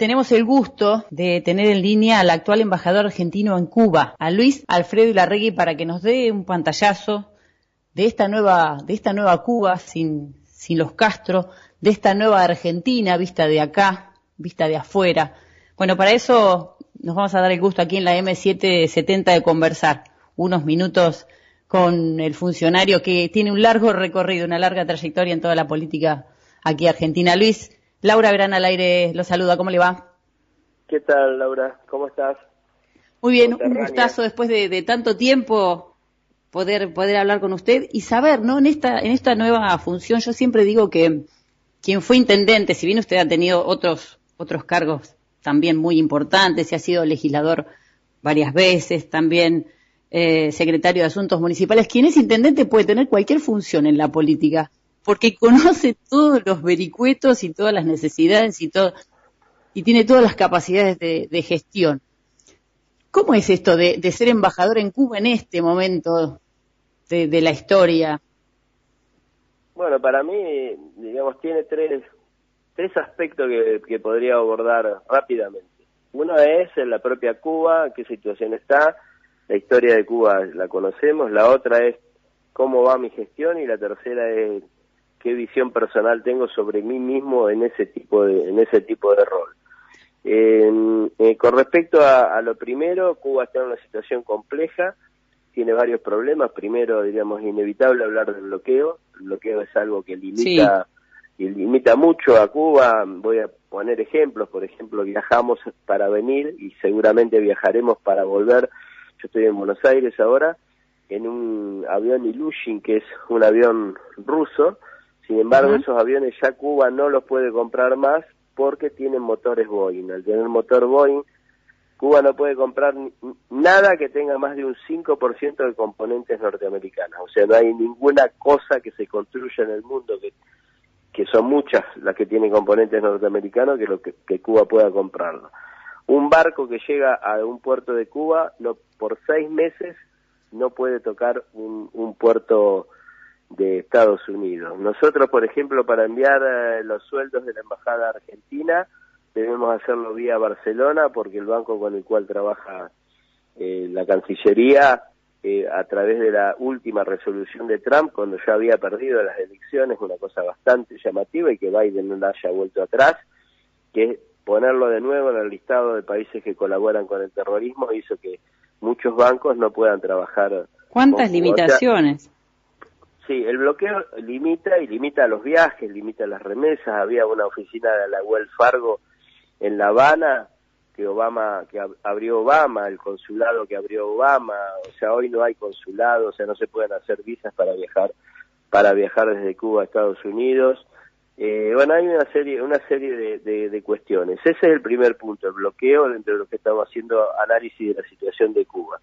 tenemos el gusto de tener en línea al actual embajador argentino en Cuba, a Luis Alfredo Ilarregui, para que nos dé un pantallazo de esta nueva, de esta nueva Cuba sin, sin los Castro, de esta nueva Argentina vista de acá, vista de afuera. Bueno, para eso nos vamos a dar el gusto aquí en la M770 de conversar unos minutos con el funcionario que tiene un largo recorrido, una larga trayectoria en toda la política aquí argentina. Luis, Laura Verán al aire lo saluda, ¿cómo le va? ¿Qué tal, Laura? ¿Cómo estás? Muy bien, un gustazo después de, tanto tiempo poder poder hablar con usted y saber, ¿no? En esta en esta nueva función, yo siempre digo que quien fue intendente, si bien usted ha tenido otros otros cargos también muy importantes, y ha sido legislador varias veces, también eh, secretario de Asuntos Municipales, quien es intendente puede tener cualquier función en la política porque conoce todos los vericuetos y todas las necesidades y todo y tiene todas las capacidades de, gestión. ¿Cómo es esto de, ser embajador en Cuba en este momento de, la historia? Bueno, para mí, digamos, tiene tres, tres aspectos que, podría abordar rápidamente. Uno es en la propia Cuba, qué situación está, la historia de Cuba la conocemos, la otra es cómo va mi gestión y la tercera es qué visión personal tengo sobre mí mismo en ese tipo de, en ese tipo de rol. Eh, con respecto a, lo primero, Cuba está en una situación compleja, tiene varios problemas. Primero, diríamos, inevitable hablar del bloqueo. El bloqueo es algo que limita, y limita mucho a Cuba. Voy a poner ejemplos. Por ejemplo, viajamos para venir y seguramente viajaremos para volver. Yo estoy en Buenos Aires ahora en un avión Ilushin, que es un avión ruso, sin embargo, esos aviones ya Cuba no los puede comprar más porque tienen motores Boeing. Al tener motor Boeing, Cuba no puede comprar nada que tenga más de un 5% de componentes norteamericanos. O sea, no hay ninguna cosa que se construya en el mundo, que, que son muchas las que tienen componentes norteamericanos, que, lo que, Cuba pueda comprarlo. Un barco que llega a un puerto de Cuba, no, por seis meses no puede tocar un, un puerto de Estados Unidos. Nosotros, por ejemplo, para enviar eh, los sueldos de la Embajada Argentina, debemos hacerlo vía Barcelona, porque el banco con el cual trabaja eh, la Cancillería, eh, a través de la última resolución de Trump, cuando ya había perdido las elecciones, una cosa bastante llamativa y que Biden no haya vuelto atrás, que es ponerlo de nuevo en el listado de países que colaboran con el terrorismo, hizo que muchos bancos no puedan trabajar. ¿Cuántas limitaciones? Sí, el bloqueo limita y limita los viajes, limita las remesas. Había una oficina de la Wells Fargo en La Habana que Obama que abrió Obama, el consulado que abrió Obama, o sea, hoy no hay consulado, o sea, no se pueden hacer visas para viajar para viajar desde Cuba a Estados Unidos. Eh, bueno, hay una serie una serie de, de, cuestiones. Ese es el primer punto, el bloqueo dentro de lo que estamos haciendo análisis de la situación de Cuba.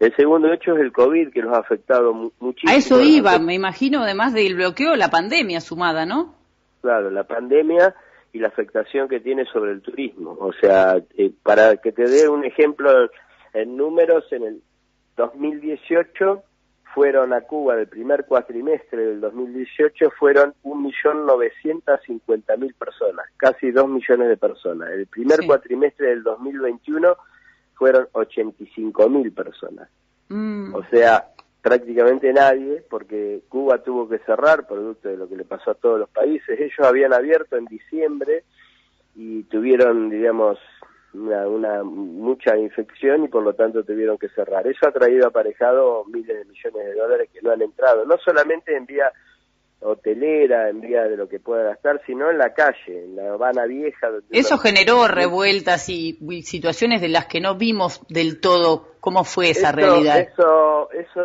El segundo hecho es el COVID, que nos ha afectado muchísimo. A eso iba, me imagino, además del bloqueo, la pandemia sumada, ¿no? Claro, la pandemia y la afectación que tiene sobre el turismo. O sea, eh, para que te dé un ejemplo en números, en el 2018 fueron a Cuba del primer cuatrimestre del 2018 fueron 1.950.000 personas, casi 2 millones de personas. El primer cuatrimestre del 2021 fueron 85 mil personas. Mm. O sea, prácticamente nadie, porque Cuba tuvo que cerrar producto de lo que le pasó a todos los países. Ellos habían abierto en diciembre y tuvieron, digamos, una, mucha infección y por lo tanto tuvieron que cerrar. Eso ha traído aparejado miles de millones de dólares que no han entrado, no solamente en vía hotelera en vía de lo que pueda gastar, sino en la calle, en la Habana Vieja. Eso generó revueltas y situaciones de las que no vimos del todo cómo fue esa realidad. Eso, eso,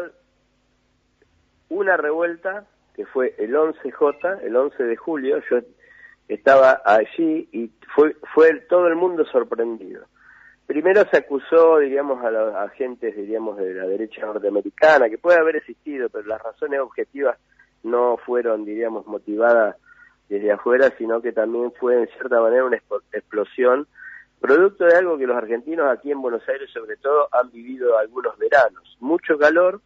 una revuelta que fue el 11J, el 11 de julio, yo estaba allí y fue, fue todo el mundo sorprendido. Primero se acusó, diríamos, a los agentes, diríamos, de la derecha norteamericana, que puede haber existido, pero las razones objetivas no fueron, diríamos, motivadas desde afuera, sino que también fue en cierta manera una explosión, producto de algo que los argentinos aquí en Buenos Aires sobre todo han vivido algunos veranos, mucho calor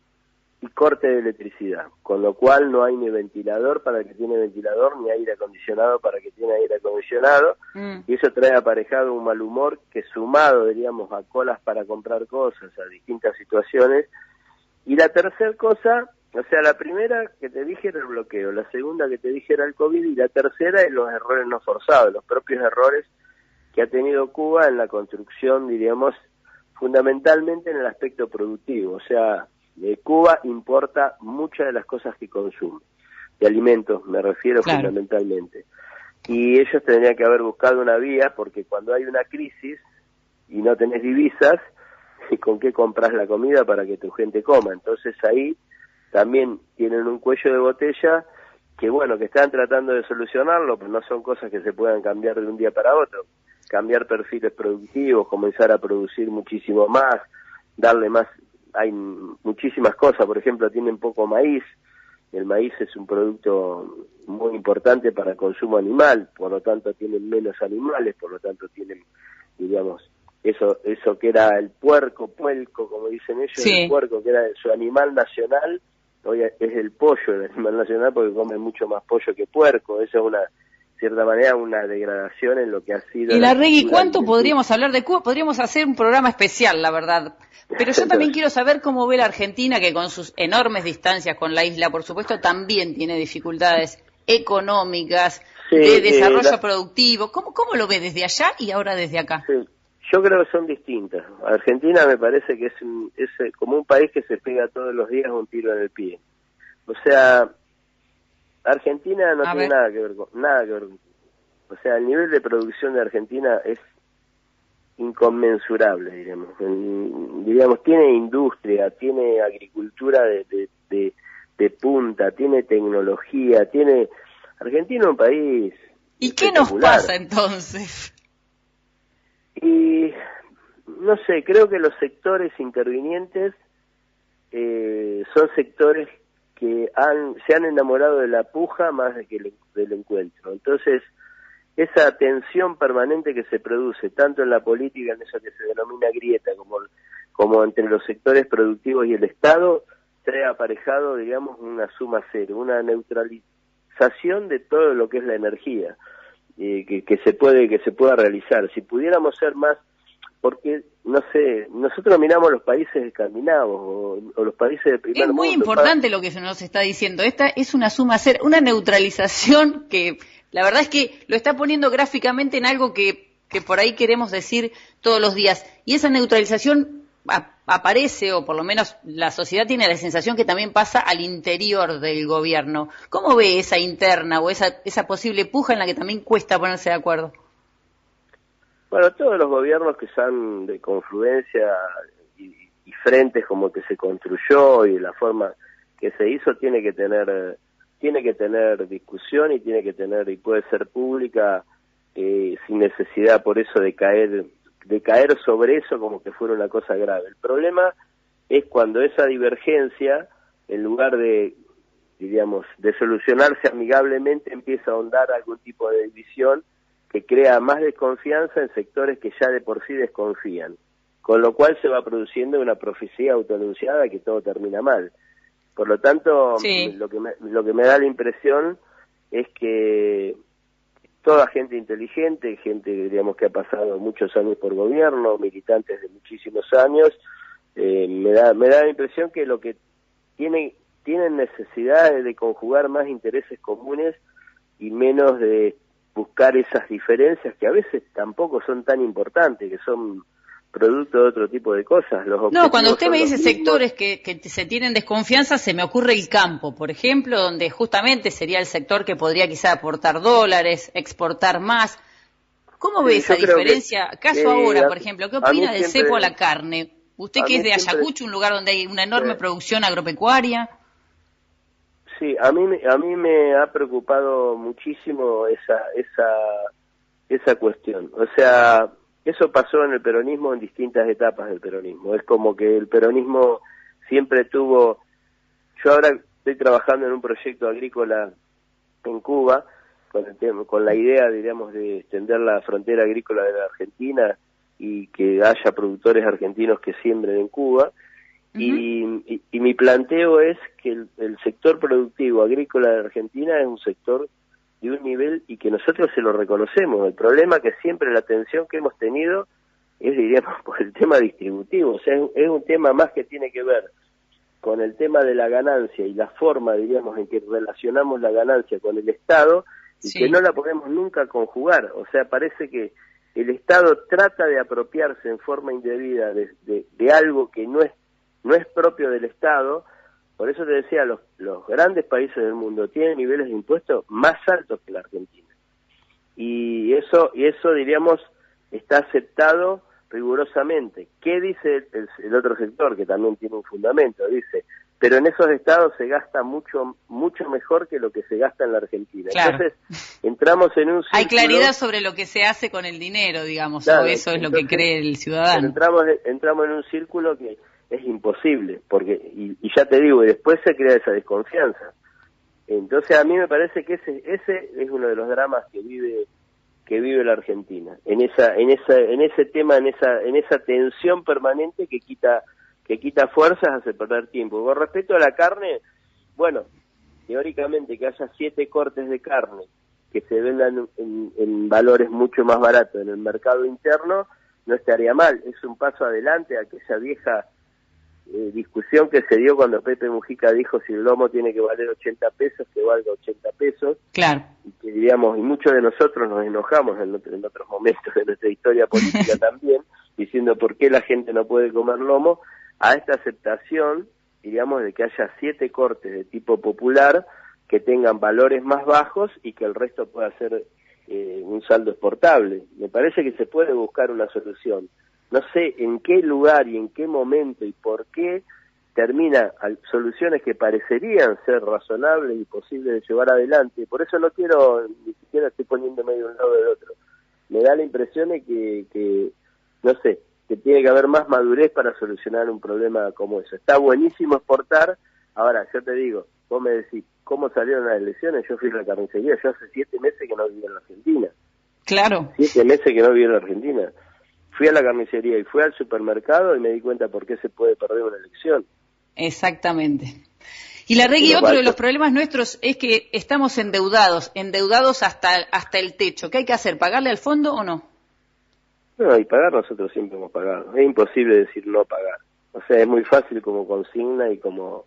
y corte de electricidad, con lo cual no hay ni ventilador para el que tiene ventilador, ni aire acondicionado para el que tiene aire acondicionado, mm. y eso trae aparejado un mal humor que sumado, diríamos, a colas para comprar cosas, a distintas situaciones. Y la tercera cosa, o sea, la primera que te dije era el bloqueo, la segunda que te dije era el COVID, y la tercera es los errores no forzados, los propios errores que ha tenido Cuba en la construcción, diríamos, fundamentalmente en el aspecto productivo, o sea, Cuba importa muchas de las cosas que consume, de alimentos me refiero fundamentalmente. Y ellos tendrían que haber buscado una vía porque cuando hay una crisis y no tenés divisas, ¿y con qué compras la comida para que tu gente coma? Entonces ahí también tienen un cuello de botella que bueno, que están tratando de solucionarlo, pero no son cosas que se puedan cambiar de un día para otro. Cambiar perfiles productivos, comenzar a producir muchísimo más, darle más hay muchísimas cosas, por ejemplo, tienen poco maíz, el maíz es un producto muy importante para el consumo animal, por lo tanto tienen menos animales, por lo tanto tienen, digamos, eso eso que era el puerco, puelco, como dicen ellos, el puerco que era su animal nacional, hoy es el pollo el animal nacional porque comen mucho más pollo que puerco, eso es una cierta manera una degradación en lo que ha sido. Y la, Regui, ¿cuánto podríamos hablar de Cuba? Podríamos hacer un programa especial, la verdad. Pero yo también quiero saber cómo ve la Argentina, que con sus enormes distancias con la isla, por supuesto, también tiene dificultades económicas, de desarrollo productivo. ¿Cómo, ¿Cómo lo ve desde allá y ahora desde acá? Yo creo que son distintas. Argentina me parece que es, es eh, como un país que se pega todos los días un tiro en el pie. O sea, Argentina no tiene nada que ver con nada que ver. O sea, el nivel de producción de Argentina es inconmensurable, diremos. diríamos, tiene industria, tiene agricultura de, de, punta, tiene tecnología, tiene... Argentina es un país... ¿Y qué nos pasa entonces? Y no sé, creo que los sectores intervinientes eh, son sectores que han, se han enamorado de la puja más de que del encuentro. Entonces, esa tensión permanente que se produce tanto en la política, en eso que se denomina grieta, como, como entre los sectores productivos y el Estado, trae aparejado, digamos, una suma cero, una neutralización de todo lo que es la energía eh, que, que, se puede que se pueda realizar. Si pudiéramos ser más, porque no sé, nosotros miramos los países escandinavos o, los países de primer mundo. Es muy importante lo que se nos está diciendo. Esta es una suma cero, una neutralización que la verdad es que lo está poniendo gráficamente en algo que, que por ahí queremos decir todos los días. Y esa neutralización aparece, o por lo menos la sociedad tiene la sensación que también pasa al interior del gobierno. ¿Cómo ve esa interna o esa, esa posible puja en la que también cuesta ponerse de acuerdo? Bueno, todos los gobiernos que son de confluencia y, y frentes como que se construyó y la forma que se hizo tiene que tener tiene que tener discusión y tiene que tener y puede ser pública eh, sin necesidad por eso de caer de caer sobre eso como que fuera una cosa grave. El problema es cuando esa divergencia, en lugar de, diríamos, de solucionarse amigablemente, empieza a ahondar algún tipo de división que crea más desconfianza en sectores que ya de por sí desconfían. Con lo cual se va produciendo una profecía autoanunciada que todo termina mal. Por lo tanto, lo, que me, lo que me da la impresión es que toda gente inteligente, gente digamos que ha pasado muchos años por gobierno, militantes de muchísimos años, eh, me da me da la impresión que lo que tiene tienen necesidad de conjugar más intereses comunes y menos de buscar esas diferencias que a veces tampoco son tan importantes, que son producto de otro tipo de cosas. Los no, cuando usted me dice sectores que, que, se tienen desconfianza, se me ocurre el campo, por ejemplo, donde justamente sería el sector que podría quizá aportar dólares, exportar más. ¿Cómo ve esa diferencia? Caso ahora, por ejemplo, ¿qué opina del cepo a la carne? Usted que es de Ayacucho, un lugar donde hay una enorme producción agropecuaria. Sí, a mí, a mí me ha preocupado muchísimo esa, esa, esa cuestión. O sea, eso pasó en el peronismo en distintas etapas del peronismo. Es como que el peronismo siempre tuvo... Yo ahora estoy trabajando en un proyecto agrícola en Cuba con, el con la idea, diríamos, de extender la frontera agrícola de la Argentina y que haya productores argentinos que siembren en Cuba. y, y, mi planteo es que el, sector productivo agrícola de Argentina es un sector de un nivel y que nosotros se lo reconocemos. El problema que siempre la atención que hemos tenido es, diríamos, por el tema distributivo. O sea, es, un tema más que tiene que ver con el tema de la ganancia y la forma, diríamos, en que relacionamos la ganancia con el Estado y que no la podemos nunca conjugar. O sea, parece que el Estado trata de apropiarse en forma indebida de, de, algo que no es, no es propio del Estado. Por eso te decía, los, los grandes países del mundo tienen niveles de impuestos más altos que la Argentina. Y eso, y eso diríamos, está aceptado rigurosamente. ¿Qué dice el, otro sector, que también tiene un fundamento? Dice, pero en esos estados se gasta mucho mucho mejor que lo que se gasta en la Argentina. Entonces, entramos en un Hay claridad sobre lo que se hace con el dinero, digamos, o eso es lo que cree el ciudadano. Entramos, entramos en un círculo que es imposible, porque y, y ya te digo, y después se crea esa desconfianza. Entonces, a mí me parece que ese, ese es uno de los dramas que vive que vive la Argentina en esa en esa en ese tema en esa en esa tensión permanente que quita que quita fuerzas hace perder tiempo con respecto a la carne bueno teóricamente que haya siete cortes de carne que se vendan en, en valores mucho más baratos en el mercado interno no estaría mal es un paso adelante a aquella vieja eh, discusión que se dio cuando Pepe Mujica dijo si el lomo tiene que valer 80 pesos, que valga 80 pesos. Claro. Y que diríamos, y muchos de nosotros nos enojamos en, otros momentos de nuestra historia política también, diciendo por qué la gente no puede comer lomo, a esta aceptación, diríamos, de que haya siete cortes de tipo popular que tengan valores más bajos y que el resto pueda ser eh, un saldo exportable. Me parece que se puede buscar una solución no sé en qué lugar y en qué momento y por qué termina soluciones que parecerían ser razonables y posibles de llevar adelante. Por eso no quiero, ni siquiera estoy poniéndome de un lado del otro. Me da la impresión de que, que, no sé, que tiene que haber más madurez para solucionar un problema como eso. Está buenísimo exportar. Ahora, yo te digo, vos me decís, ¿cómo salieron las elecciones? Yo fui a la carnicería, yo hace siete meses que no vivo en la Argentina. Claro. Siete meses que no vivo en la Argentina fui a la carnicería y fui al supermercado y me di cuenta por qué se puede perder una elección. Exactamente. Y la regla y otro de los problemas nuestros es que estamos endeudados, endeudados hasta, hasta el techo. ¿Qué hay que hacer? ¿Pagarle al fondo o no? No, y pagar nosotros siempre hemos pagado. Es imposible decir no pagar. O sea, es muy fácil como consigna y como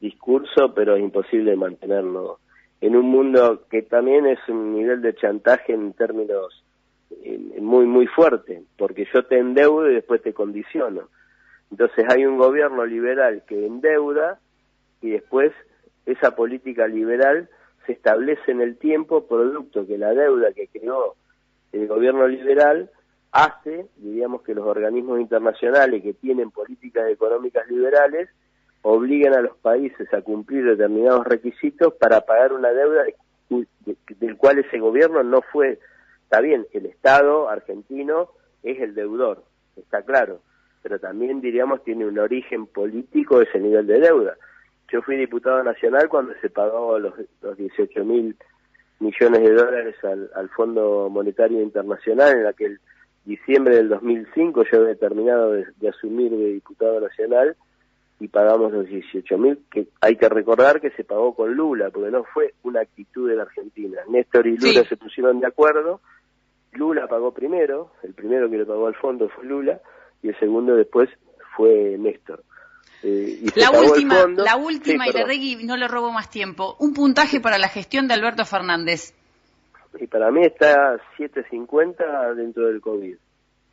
discurso, pero es imposible mantenerlo en un mundo que también es un nivel de chantaje en términos muy, muy fuerte, porque yo te endeudo y después te condiciono. Entonces hay un gobierno liberal que endeuda y después esa política liberal se establece en el tiempo producto que la deuda que creó el gobierno liberal hace, diríamos que los organismos internacionales que tienen políticas económicas liberales obligan a los países a cumplir determinados requisitos para pagar una deuda del cual ese gobierno no fue Está bien, el Estado argentino es el deudor, está claro, pero también diríamos tiene un origen político ese nivel de deuda. Yo fui diputado nacional cuando se pagó los, los 18 mil millones de dólares al, al Fondo Monetario Internacional en aquel diciembre del 2005 yo había terminado de, de asumir de diputado nacional y pagamos los 18 mil, que hay que recordar que se pagó con Lula, porque no fue una actitud de la Argentina. Néstor y Lula se pusieron de acuerdo Lula pagó primero, el primero que le pagó al fondo fue Lula y el segundo después fue Néstor. Eh, la, última, la última, y la Regui no le robo más tiempo. Un puntaje para la gestión de Alberto Fernández. Y para mí está 7.50 dentro del COVID.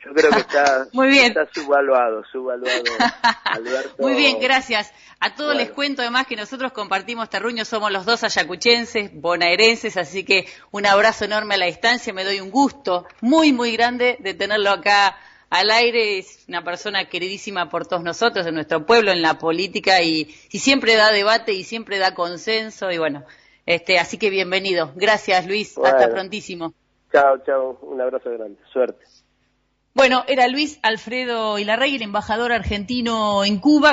Yo creo que está, Muy bien. está subvaluado, subvaluado Alberto. Muy bien, gracias. A todos les cuento además que nosotros compartimos Terruño, somos los dos ayacuchenses, bonaerenses, así que un abrazo enorme a la distancia, me doy un gusto muy, muy grande de tenerlo acá al aire, es una persona queridísima por todos nosotros, en nuestro pueblo, en la política y, siempre da debate y siempre da consenso y bueno, este, así que bienvenido. Gracias Luis, hasta prontísimo. Chao, chao, un abrazo grande, suerte. Bueno, era Luis Alfredo Ilarrey, el embajador argentino en Cuba.